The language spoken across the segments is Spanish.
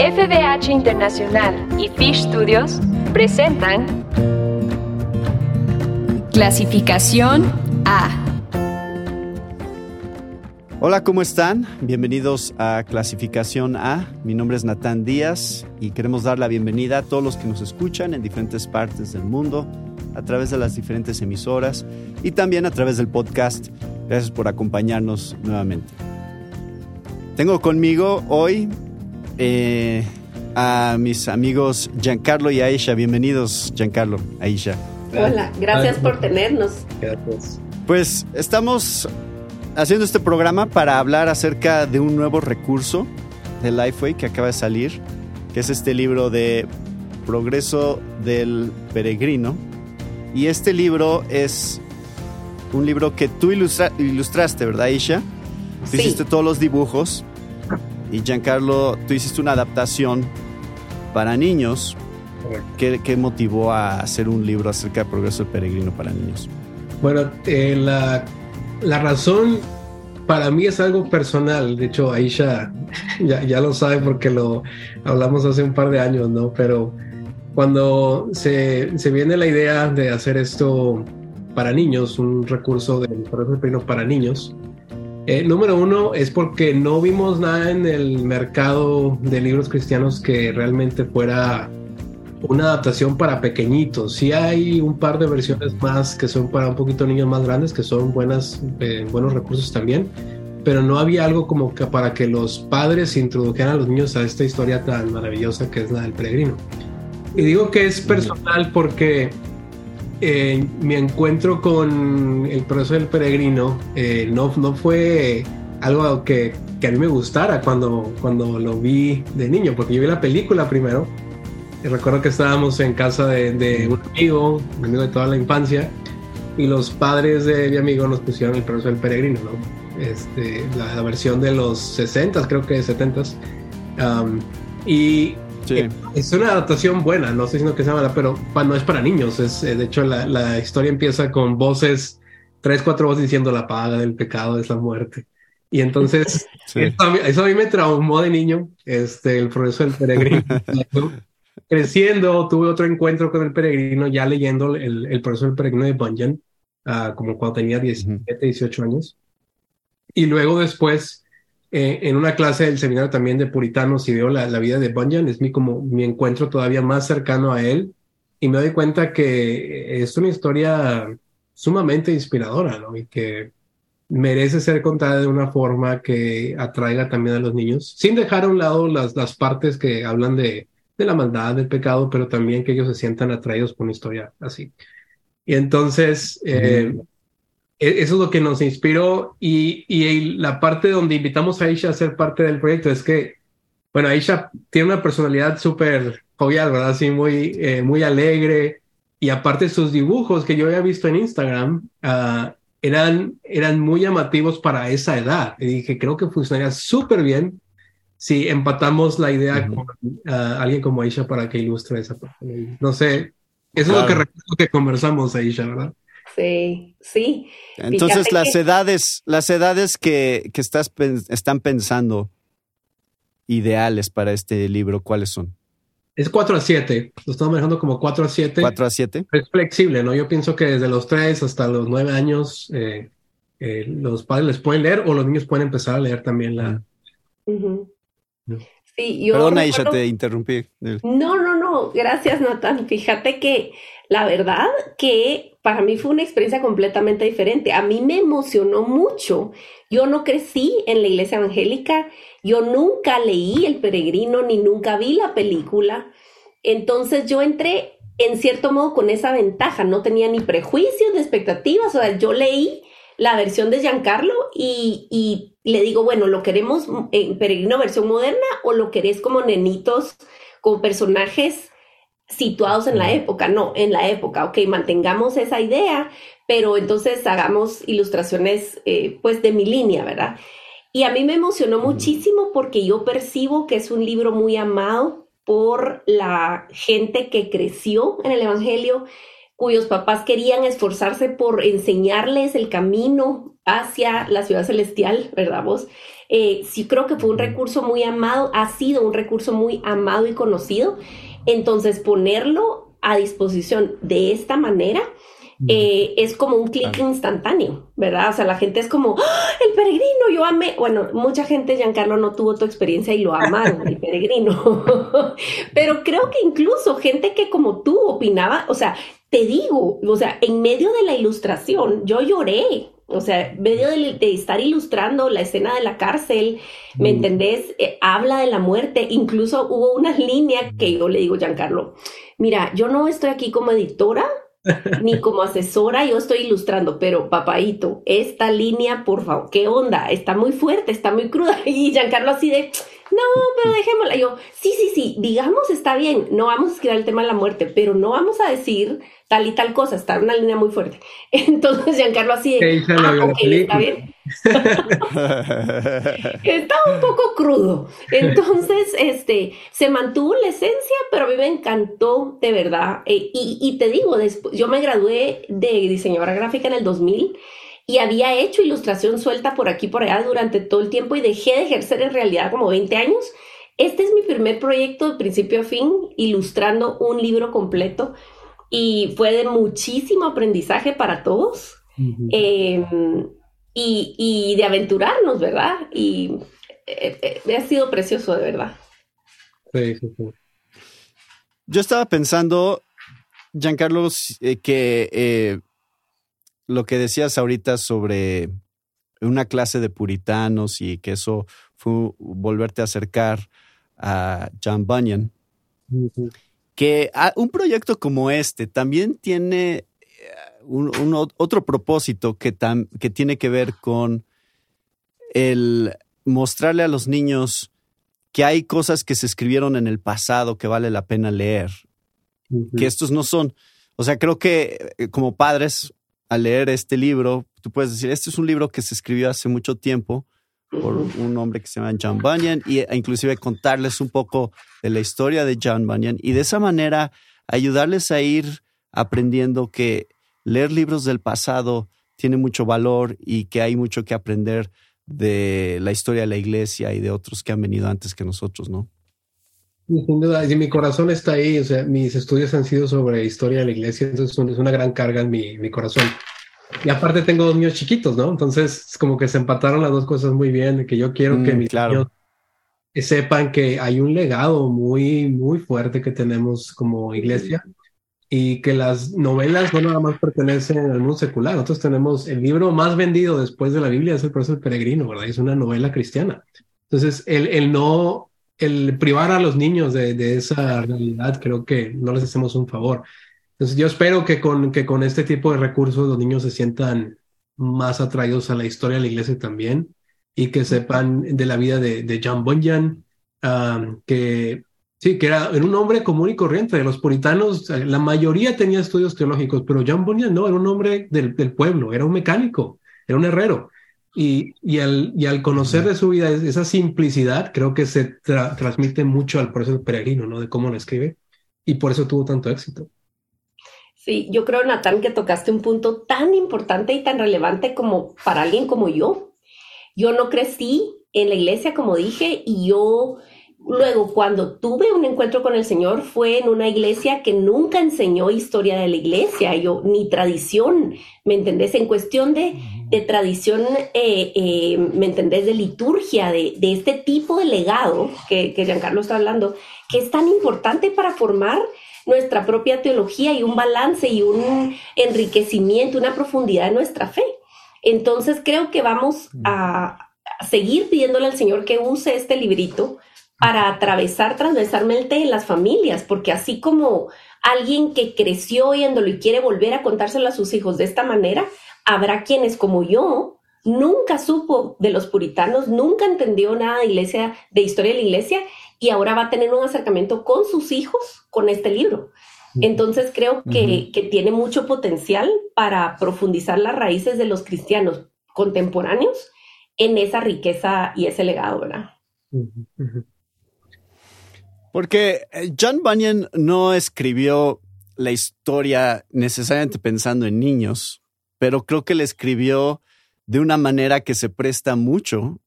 FDH Internacional y Fish Studios presentan Clasificación A. Hola, ¿cómo están? Bienvenidos a Clasificación A. Mi nombre es Natán Díaz y queremos dar la bienvenida a todos los que nos escuchan en diferentes partes del mundo, a través de las diferentes emisoras y también a través del podcast. Gracias por acompañarnos nuevamente. Tengo conmigo hoy eh, a mis amigos Giancarlo y Aisha. Bienvenidos, Giancarlo, Aisha. Hola, gracias por tenernos. Pues estamos haciendo este programa para hablar acerca de un nuevo recurso de Lifeway que acaba de salir, que es este libro de Progreso del Peregrino. Y este libro es un libro que tú ilustraste, ¿verdad, Aisha? Tú hiciste todos los dibujos y Giancarlo, tú hiciste una adaptación para niños. ¿Qué, motivó a hacer un libro acerca del progreso del peregrino para niños? Bueno, eh, la, la, razón para mí es algo personal. De hecho, Aisha ya, ya lo sabe porque lo hablamos hace un par de años, ¿no? Pero cuando se, se viene la idea de hacer esto para niños, un recurso del progreso del peregrino para niños, eh, número uno es porque no vimos nada en el mercado de libros cristianos que realmente fuera una adaptación para pequeñitos. Sí hay un par de versiones más que son para un poquito niños más grandes, que son buenas, eh, buenos recursos también, pero no había algo como que para que los padres introdujeran a los niños a esta historia tan maravillosa que es la del peregrino. Y digo que es personal porque eh, mi encuentro con el proceso del peregrino eh, no, no fue algo que, a mí me gustara cuando, cuando lo vi de niño, porque yo vi la película primero. Y recuerdo que estábamos en casa de, un amigo, un amigo de toda la infancia, y los padres de mi amigo nos pusieron el proceso del peregrino, ¿no? Este, la, versión de los 60, creo que 70. Um, y eh, es una adaptación buena, no sé si no que sea mala, pero no es para niños. Es, eh, de hecho, la, historia empieza con voces, tres, cuatro voces diciendo la paga del pecado es la muerte. Y entonces, eso, a mí, me traumó de niño, este, el proceso del peregrino. Creciendo, tuve otro encuentro con el peregrino, ya leyendo el, el proceso del peregrino de Bunyan, ah, como cuando tenía 17, 18 años. Y luego después eh, en una clase del seminario también de puritanos y veo la, vida de Bunyan, es mi, como mi encuentro todavía más cercano a él y me doy cuenta que es una historia sumamente inspiradora, ¿no? Y que merece ser contada de una forma que atraiga también a los niños, sin dejar a un lado las, las partes que hablan de, de la maldad, del pecado, pero también que ellos se sientan atraídos por una historia así. Y entonces, eh, e-, eso es lo que nos inspiró y, y, la parte donde invitamos a Aisha a ser parte del proyecto es que, bueno, Aisha tiene una personalidad súper jovial, ¿verdad? Así muy, eh, muy alegre y aparte sus dibujos que yo había visto en Instagram uh, eran, eran muy llamativos para esa edad. Y dije, creo que funcionaría súper bien si empatamos la idea con uh, alguien como Aisha para que ilustre esa parte. No sé, eso es lo que recuerdo que conversamos, Aisha, ¿verdad? Sí, sí. Entonces las edades, las edades que, que estás, están pensando ideales para este libro, ¿cuáles son? Es 4 a 7. Lo estamos manejando como 4 a 7. 4 a 7. Es flexible, ¿no? Yo pienso que desde los 3 hasta los 9 años eh, eh, los padres les pueden leer o los niños pueden empezar a leer también la. Sí, yo. Perdona, te interrumpí. No, no, no. Gracias, Nathan. Fíjate que la verdad que para mí fue una experiencia completamente diferente. A mí me emocionó mucho. Yo no crecí en la iglesia evangélica, yo nunca leí El Peregrino ni nunca vi la película. Entonces yo entré en cierto modo con esa ventaja, no tenía ni prejuicios ni expectativas, o sea, yo leí la versión de Giancarlo y, y le digo, bueno, ¿lo queremos en Peregrino versión moderna o lo querés como nenitos, con personajes situados en la época, no, en la época, ok, mantengamos esa idea, pero entonces hagamos ilustraciones eh, pues de mi línea, ¿verdad? Y a mí me emocionó muchísimo porque yo percibo que es un libro muy amado por la gente que creció en el Evangelio, cuyos papás querían esforzarse por enseñarles el camino hacia la ciudad celestial, ¿verdad vos? Eh, sí creo que fue un recurso muy amado, ha sido un recurso muy amado y conocido. Entonces, ponerlo a disposición de esta manera eh, es como un clic instantáneo, ¿verdad? O sea, la gente es como, ¡Ah, el peregrino, yo amé. Bueno, mucha gente, Giancarlo, no tuvo tu experiencia y lo amaron, el peregrino. Pero creo que incluso gente que como tú opinaba, o sea, te digo, o sea, en medio de la ilustración, yo lloré. O sea, en medio de, estar ilustrando la escena de la cárcel, ¿me entendés? Eh, habla de la muerte. Incluso hubo una línea que yo le digo, Giancarlo, mira, yo no estoy aquí como editora, ni como asesora yo estoy ilustrando, pero papaito, esta línea, por favor, ¿qué onda? Está muy fuerte, está muy cruda. Y Giancarlo así de, no, pero dejémosla. Yo, sí, sí, sí, digamos está bien, no vamos a escribir el tema de la muerte, pero no vamos a decir tal y tal cosa, está en una línea muy fuerte. Entonces Giancarlo así de, ah, está bien. está un poco crudo. Entonces, este, se mantuvo la esencia, pero a mí me encantó de verdad. Eh, y, y, te digo, después, yo me gradué de diseñadora gráfica en el 2000 y había hecho ilustración suelta por aquí por allá durante todo el tiempo y dejé de ejercer en realidad como 20 años. Este es mi primer proyecto de principio a fin, ilustrando un libro completo y fue de muchísimo aprendizaje para todos em, y, de aventurarnos, ¿verdad? Y eh, eh, ha sido precioso, de verdad. Sí, sí, sí. Yo estaba pensando, Giancarlo, eh, que lo que decías ahorita sobre una clase de puritanos y que eso fue volverte a acercar a John Bunyan, que un proyecto como este también tiene eh, un, otro propósito que, que tiene que ver con el mostrarle a los niños que hay cosas que se escribieron en el pasado que vale la pena leer, que estos no son. O sea, creo que eh, como padres al leer este libro, tú puedes decir, este es un libro que se escribió hace mucho tiempo por un hombre que se llama John Bunyan y e inclusive contarles un poco de la historia de John Bunyan y de esa manera ayudarles a ir aprendiendo que leer libros del pasado tiene mucho valor y que hay mucho que aprender de la historia de la iglesia y de otros que han venido antes que nosotros, ¿no? Sin duda, y mi corazón está ahí, o sea, mis estudios han sido sobre historia de la iglesia, entonces es una gran carga en mi, mi corazón. Y aparte tengo dos niños chiquitos, ¿no? Entonces es como que se empataron las dos cosas muy bien, que yo quiero que mm, mis niños sepan que hay un legado muy, muy fuerte que tenemos como iglesia y que las novelas no nada más pertenecen al mundo secular. Nosotros tenemos el libro más vendido después de la Biblia, es el Proceso del Peregrino, ¿verdad? Es una novela cristiana. Entonces, el, el no el privar a los niños de, esa realidad, creo que no les hacemos un favor. Entonces yo espero que con, que con este tipo de recursos los niños se sientan más atraídos a la historia de la iglesia también y que sepan de la vida de, John Bunyan, que sí, que era, un hombre común y corriente. De los puritanos, la mayoría tenía estudios teológicos, pero John Bunyan no, era un hombre del, del pueblo, era un mecánico, era un herrero. Y, y, al, y al conocer de su vida esa simplicidad, creo que se transmite mucho al proceso peregrino, ¿no? De cómo lo escribe. Y por eso tuvo tanto éxito. Sí, yo creo, Natán, que tocaste un punto tan importante y tan relevante como para alguien como yo. Yo no crecí en la iglesia, como dije, y yo Luego, cuando tuve un encuentro con el Señor, fue en una iglesia que nunca enseñó historia de la iglesia, yo, ni tradición, ¿me entendés? En cuestión de, tradición, eh, eh, ¿me entendés? De liturgia, de, este tipo de legado que, que Giancarlo está hablando, que es tan importante para formar nuestra propia teología y un balance y un enriquecimiento, una profundidad de nuestra fe. Entonces, creo que vamos a seguir pidiéndole al Señor que use este librito para atravesar transversalmente en las familias, porque así como alguien que creció oyéndolo y quiere volver a contárselo a sus hijos de esta manera, habrá quienes como yo nunca supo de los puritanos, nunca entendió nada de iglesia, de historia de la iglesia, y ahora va a tener un acercamiento con sus hijos con este libro. Entonces creo que, que tiene mucho potencial para profundizar las raíces de los cristianos contemporáneos en esa riqueza y ese legado, ¿verdad? Porque eh, John Bunyan no escribió la historia necesariamente pensando en niños, pero creo que le escribió de una manera que se presta mucho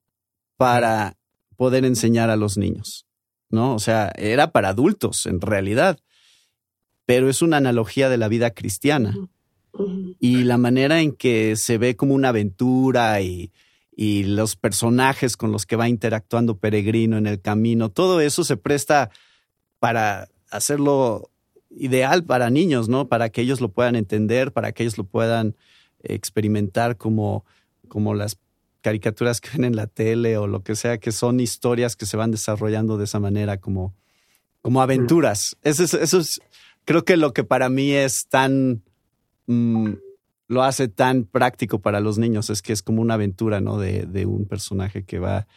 para poder enseñar a los niños, ¿no? O sea, era para adultos en realidad, pero es una analogía de la vida cristiana. Y la manera en que se ve como una aventura y, y los personajes con los que va interactuando Peregrino en el camino, todo eso se presta para hacerlo ideal para niños, ¿no? Para que ellos lo puedan entender, para que ellos lo puedan experimentar como, como las caricaturas que ven en la tele o lo que sea, que son historias que se van desarrollando de esa manera, como, como aventuras. Eso es, eso es, creo que lo que para mí es tan, mm, lo hace tan práctico para los niños, es que es como una aventura, ¿no? De, de un personaje que va,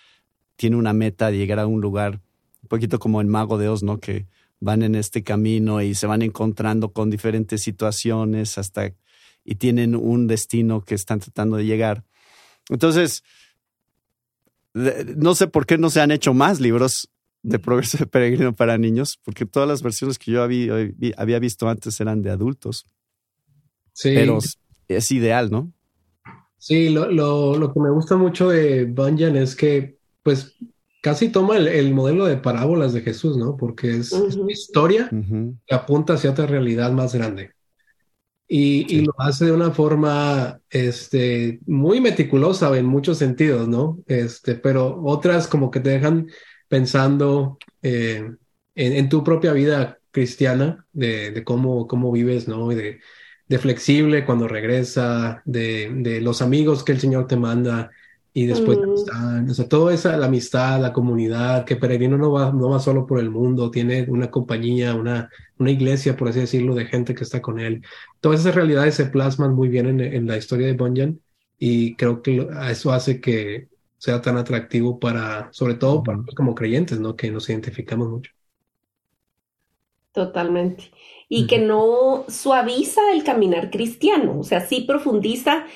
tiene una meta de llegar a un lugar, un poquito como el mago de Oz, ¿no? Que van en este camino y se van encontrando con diferentes situaciones hasta y tienen un destino que están tratando de llegar. Entonces, no sé por qué no se han hecho más libros de progreso de peregrino para niños, porque todas las versiones que yo había, visto antes eran de adultos. Sí. Pero es ideal, ¿no? Sí, lo, lo, que me gusta mucho de Bunyan es que, pues, casi toma el, modelo de parábolas de Jesús, ¿no? Porque es, una historia que apunta hacia otra realidad más grande. Y, lo hace de una forma este, muy meticulosa en muchos sentidos, ¿no? Este, pero otras como que te dejan pensando eh, en, tu propia vida cristiana, de, cómo, cómo vives, ¿no? de, de flexible cuando regresa, de, de, los amigos que el Señor te manda y después mm. o sea, toda esa, la amistad, la comunidad, que Peregrino no va, no va solo por el mundo, tiene una compañía, una, una iglesia, por así decirlo, de gente que está con él. Todas esas realidades se plasman muy bien en, en la historia de Bunyan y creo que eso hace que sea tan atractivo para, sobre todo para, como creyentes, ¿no? Que nos identificamos mucho. Totalmente. Y que no suaviza el caminar cristiano, o sea, sí profundiza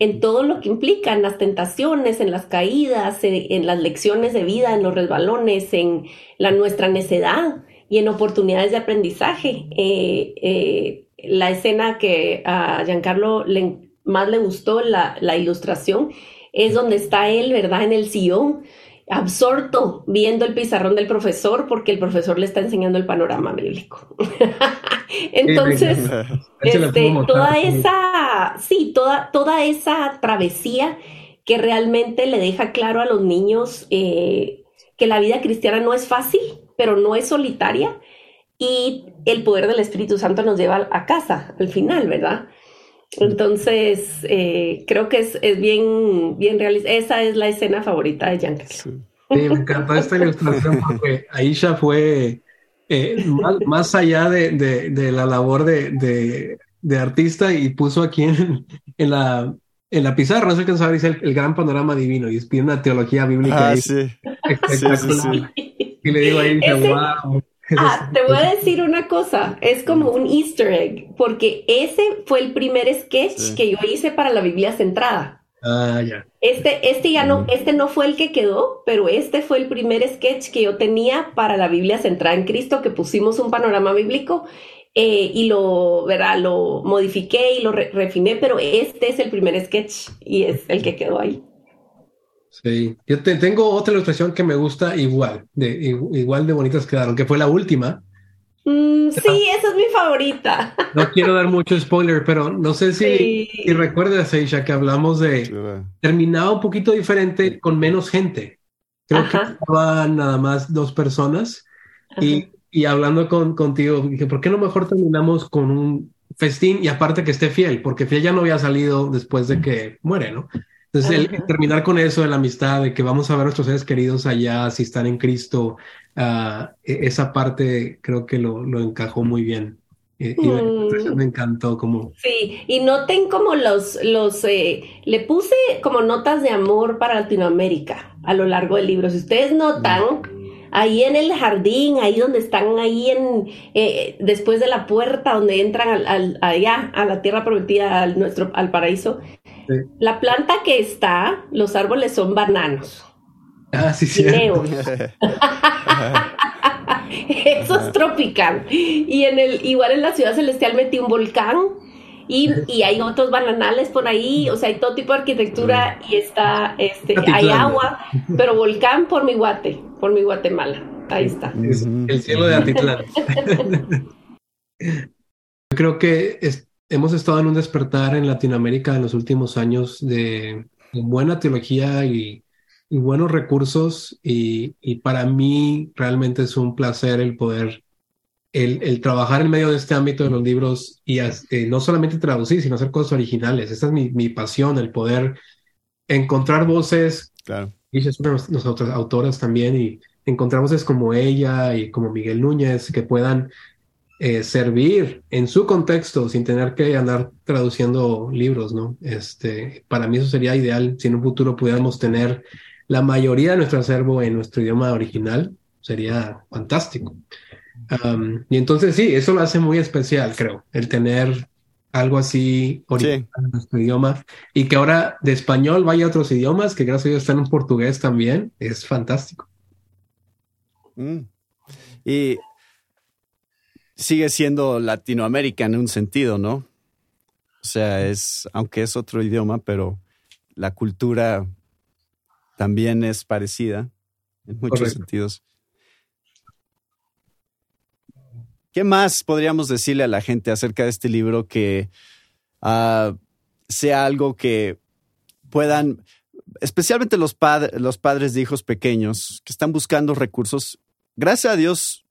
en todo lo que implica, en las tentaciones, en las caídas, en, las lecciones de vida, en los resbalones, en la nuestra necedad y en oportunidades de aprendizaje. Eh, eh, la escena que a Giancarlo le, más le gustó, la, la ilustración, es donde está él, ¿verdad? En el sillón, absorto viendo el pizarrón del profesor porque el profesor le está enseñando el panorama bíblico. Entonces, este, toda esa, sí, toda, toda esa travesía que realmente le deja claro a los niños eh, que la vida cristiana no es fácil, pero no es solitaria y el poder del Espíritu Santo nos lleva a casa al final, ¿verdad? Entonces, eh, creo que es, es, bien, bien realista. Esa es la escena favorita de Giancarlo. Sí. me encantó esta ilustración porque Aisha fue eh, más, allá de, de, la labor de, de, artista y puso aquí en, en, la, en la pizarra, no sé qué sabe, dice el, gran panorama divino y es una teología bíblica. Ah, sí. Sí, Y le digo a Aisha, wow. Ah, te voy a decir una cosa, es como un easter egg, porque ese fue el primer sketch que yo hice para la Biblia centrada. Ah, ya. Este, este ya no, este no fue el que quedó, pero este fue el primer sketch que yo tenía para la Biblia centrada en Cristo, que pusimos un panorama bíblico eh, y lo, ¿verdad? Lo modifiqué y lo refiné, pero este es el primer sketch y es el que quedó ahí. Sí, yo tengo otra ilustración que me gusta igual, de, igual de bonitas quedaron, que fue la última. Mm, sí, esa es mi favorita. No quiero dar mucho spoiler, pero no sé si, recuerdas, Aisha, que hablamos de terminaba un poquito diferente con menos gente. Creo que estaban nada más dos personas y, y, hablando con, contigo, dije, ¿por qué no mejor terminamos con un festín y aparte que esté fiel? Porque fiel ya no había salido después de que muere, ¿no? Entonces, el, terminar con eso de la amistad, de que vamos a ver a nuestros seres queridos allá, si están en Cristo, uh, esa parte creo que lo, lo encajó muy bien. Y, mm. me, encantó como... Sí, y noten como los, los eh, le puse como notas de amor para Latinoamérica a lo largo del libro. Si ustedes notan, ahí en el jardín, ahí donde están, ahí en, eh, después de la puerta donde entran al, allá, a la tierra prometida, al, nuestro, al paraíso, la planta que está, los árboles son bananos. Ah, sí, sí. Eso es tropical. Y en el, igual en la ciudad celestial metí un volcán Y, y, hay otros bananales por ahí, o sea, hay todo tipo de arquitectura y está, este, hay agua, pero volcán por mi guate, por mi Guatemala. Ahí está. el cielo de Atitlán. Yo creo que hemos estado en un despertar en Latinoamérica en los últimos años de, buena teología y, buenos recursos y, para mí realmente es un placer el poder el, trabajar en medio de este ámbito de los libros y eh, no solamente traducir, sino hacer cosas originales. Esta es mi, mi pasión, el poder encontrar voces. Claro. Y es una de autoras también y encontrar voces como ella y como Miguel Núñez que puedan eh, servir en su contexto sin tener que andar traduciendo libros, ¿no? Este, para mí eso sería ideal si en un futuro pudiéramos tener la mayoría de nuestro acervo en nuestro idioma original, sería fantástico y entonces sí, eso lo hace muy especial, creo, el tener algo así original en nuestro idioma y que ahora de español vaya a otros idiomas, que gracias a Dios están en portugués también, es fantástico. Mm. Y sigue siendo Latinoamérica en un sentido, ¿no? O sea, es, aunque es otro idioma, pero la cultura también es parecida en muchos sentidos. ¿Qué más podríamos decirle a la gente acerca de este libro que ah, sea algo que puedan, especialmente los, los padres de hijos pequeños que están buscando recursos? Gracias a Dios,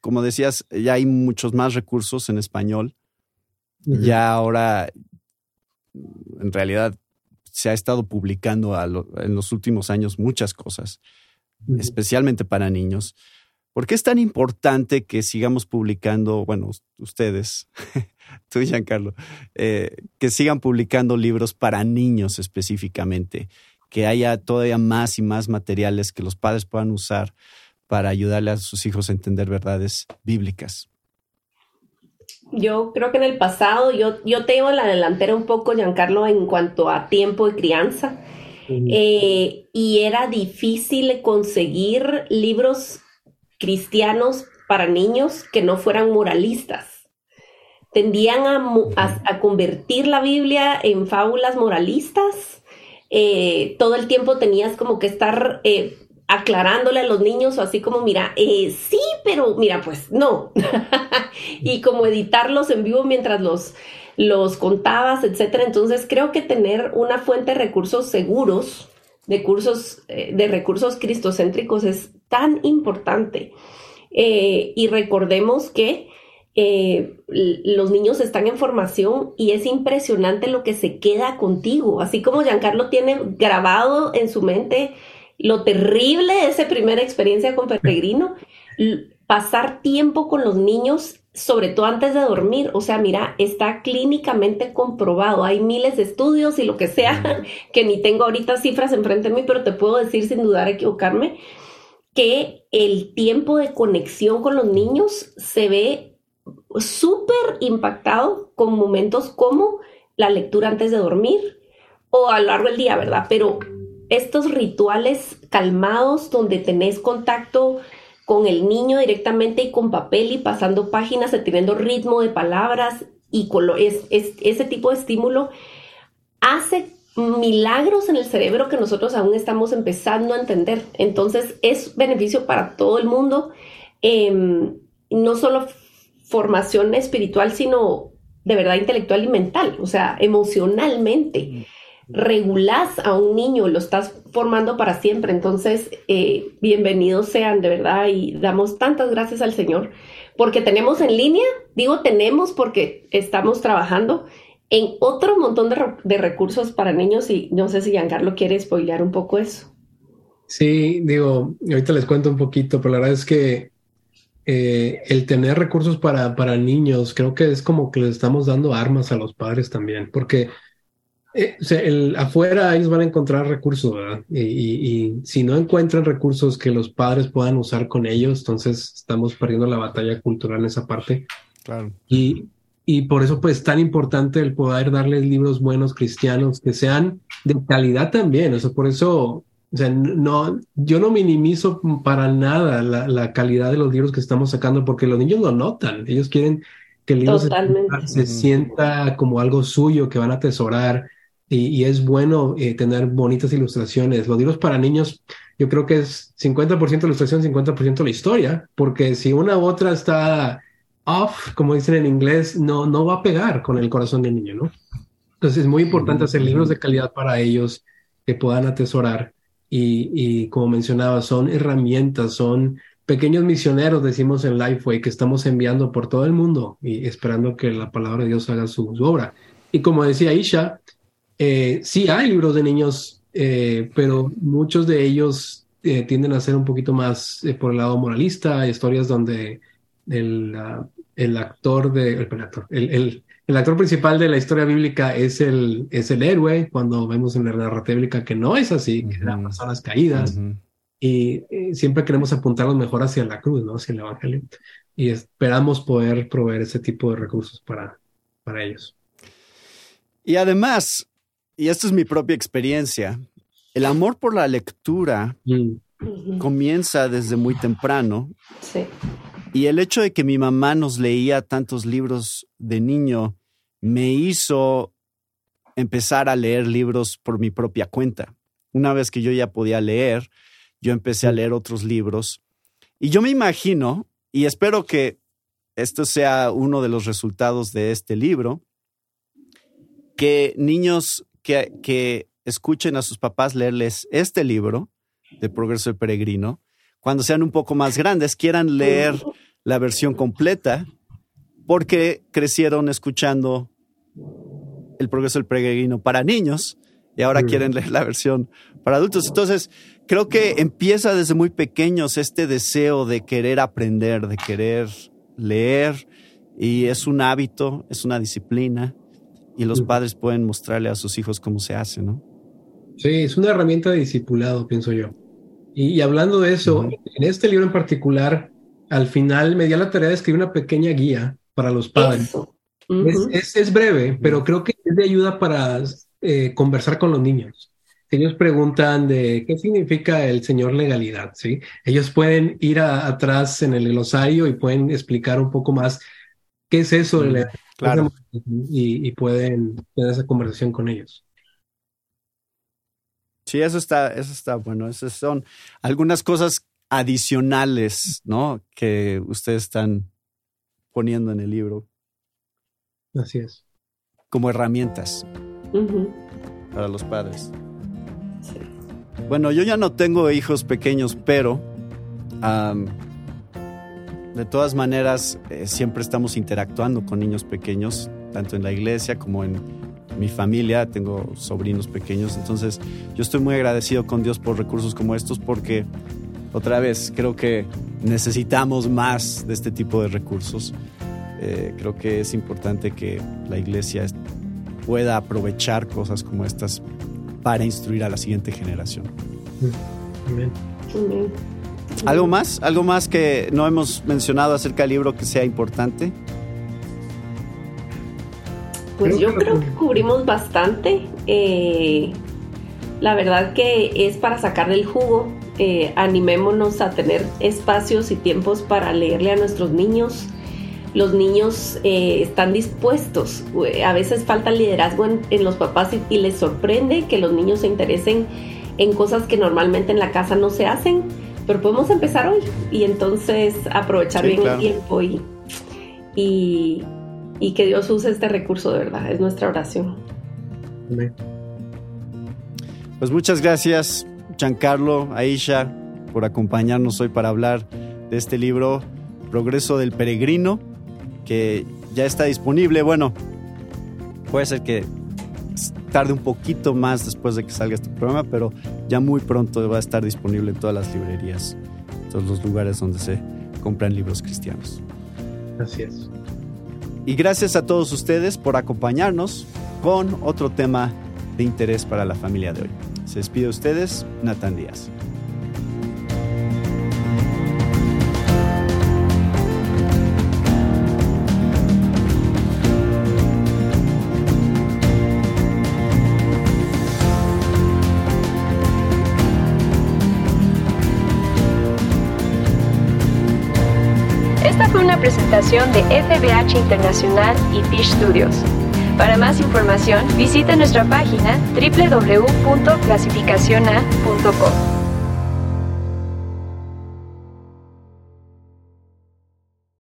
como decías, ya hay muchos más recursos en español. Ya ahora, en realidad, se ha estado publicando en los últimos años muchas cosas, especialmente para niños. ¿Por qué es tan importante que sigamos publicando, bueno, ustedes, tú y Giancarlo, eh, que sigan publicando libros para niños específicamente, que haya todavía más y más materiales que los padres puedan usar para ayudarle a sus hijos a entender verdades bíblicas? Yo creo que en el pasado, yo, yo tengo la delantera un poco, Giancarlo, en cuanto a tiempo de crianza. Eh, y era difícil conseguir libros cristianos para niños que no fueran moralistas. Tendían a, convertir la Biblia en fábulas moralistas. Eh, todo el tiempo tenías como que estar eh, aclarándole a los niños o así como, mira, eh, sí, pero mira, pues no. y como editarlos en vivo mientras los, los contabas, etcétera. Entonces creo que tener una fuente de recursos seguros de, cursos, de recursos cristocéntricos es tan importante. Eh, y recordemos que eh, los niños están en formación y es impresionante lo que se queda contigo. Así como Giancarlo tiene grabado en su mente lo terrible de esa primera experiencia con Peregrino, pasar tiempo con los niños sobre todo antes de dormir. O sea, mira, está clínicamente comprobado. Hay miles de estudios y lo que sea, que ni tengo ahorita cifras enfrente de mí, pero te puedo decir sin dudar equivocarme, que el tiempo de conexión con los niños se ve súper impactado con momentos como la lectura antes de dormir o a lo largo del día, ¿verdad? Pero estos rituales calmados donde tenés contacto con el niño directamente y con papel y pasando páginas, teniendo ritmo de palabras y es, ese tipo de estímulo hace milagros en el cerebro que nosotros aún estamos empezando a entender. Entonces es beneficio para todo el mundo, em, no solo formación espiritual, sino de verdad intelectual y mental, o sea, emocionalmente regulás a un niño, lo estás formando para siempre. Entonces, eh, bienvenidos sean, de verdad, y damos tantas gracias al Señor, porque tenemos en línea, digo tenemos porque estamos trabajando en otro montón de, recursos para niños y no sé si Giancarlo quiere spoilear un poco eso. Sí, digo, ahorita les cuento un poquito, pero la verdad es que eh, el tener recursos para, para niños, creo que es como que les estamos dando armas a los padres también, porque eh, el, afuera ellos van a encontrar recursos, ¿verdad? Y, si no encuentran recursos que los padres puedan usar con ellos, entonces estamos perdiendo la batalla cultural en esa parte. Claro. Y, y por eso, pues, tan importante el poder darles libros buenos cristianos que sean de calidad también. O sea, por eso, o sea, no, yo no minimizo para nada la, la calidad de los libros que estamos sacando porque los niños lo notan. Ellos quieren que el libro se, sienta como algo suyo que van a atesorar y, es bueno eh, tener bonitas ilustraciones. Los libros para niños, yo creo que es 50% ilustración, 50% la historia, porque si una u otra está off, como dicen en inglés, no, no va a pegar con el corazón del niño, ¿no? Entonces es muy importante hacer libros de calidad para ellos que puedan atesorar y, y como mencionaba, son herramientas, son pequeños misioneros, decimos en Lifeway, que estamos enviando por todo el mundo y esperando que la palabra de Dios haga su, obra. Y como decía Isha, eh, sí hay libros de niños, eh, pero muchos de ellos eh, tienden a ser un poquito más por el lado moralista, historias donde el, el actor de, el, actor, el, el, actor principal de la historia bíblica es el, es el héroe, cuando vemos en la narrativa bíblica que no es así, que eran personas caídas. Y, siempre queremos apuntarnos mejor hacia la cruz, ¿no? Hacia el Evangelio. Y esperamos poder proveer ese tipo de recursos para, para ellos. Y además, y esto es mi propia experiencia, el amor por la lectura mm. comienza desde muy temprano. Sí. Y el hecho de que mi mamá nos leía tantos libros de niño me hizo empezar a leer libros por mi propia cuenta. Una vez que yo ya podía leer, yo empecé a leer otros libros y yo me imagino, y espero que esto sea uno de los resultados de este libro, que niños que, que escuchen a sus papás leerles este libro de Progreso del Peregrino, cuando sean un poco más grandes, quieran leer la versión completa, porque crecieron escuchando el Progreso del Peregrino para niños y ahora quieren leer la versión para adultos. Entonces, creo que empieza desde muy pequeños este deseo de querer aprender, de querer leer, y es un hábito, es una disciplina, y los padres pueden mostrarle a sus hijos cómo se hace, ¿no? Sí, es una herramienta de discipulado, pienso yo. Y, hablando de eso, en este libro en particular, al final me dio la tarea de escribir una pequeña guía para los padres. es, breve, pero creo que es de ayuda para eh, conversar con los niños ellos preguntan de qué significa el señor legalidad, ¿sí? Ellos pueden ir atrás en el glosario y pueden explicar un poco más qué es eso claro. y, pueden tener esa conversación con ellos. Sí, eso está, eso está bueno. Esas son algunas cosas adicionales, ¿no? Que ustedes están poniendo en el libro. Así es. Como herramientas para los padres. Bueno, yo ya no tengo hijos pequeños, pero de todas maneras eh, siempre estamos interactuando con niños pequeños, tanto en la iglesia como en mi familia. Tengo sobrinos pequeños, entonces yo estoy muy agradecido con Dios por recursos como estos porque, otra vez, creo que necesitamos más de este tipo de recursos. Eh, creo que es importante que la iglesia pueda aprovechar cosas como estas para instruir a la siguiente generación. ¿Algo más? ¿Algo más que no hemos mencionado acerca del libro que sea importante? Pues yo creo que cubrimos bastante. Eh, la verdad que es para sacar del jugo. Eh, animémonos a tener espacios y tiempos para leerle a nuestros niños los niños eh, están dispuestos. A veces falta liderazgo en, los papás y, les sorprende que los niños se interesen en cosas que normalmente en la casa no se hacen, pero podemos empezar hoy y entonces aprovechar bien el tiempo y, y, que Dios use este recurso de verdad. Es nuestra oración. Pues muchas gracias, Giancarlo, Aisha, por acompañarnos hoy para hablar de este libro, Progreso del Peregrino que ya está disponible. Bueno, puede ser que tarde un poquito más después de que salga este programa, pero ya muy pronto va a estar disponible en todas las librerías, todos los lugares donde se compran libros cristianos. Así es. Y gracias a todos ustedes por acompañarnos con otro tema de interés para la familia de hoy. Se despide ustedes, Natán Díaz. De FBH Internacional y Fish Studios. Para más información, visita nuestra página www.clasificaciona.com.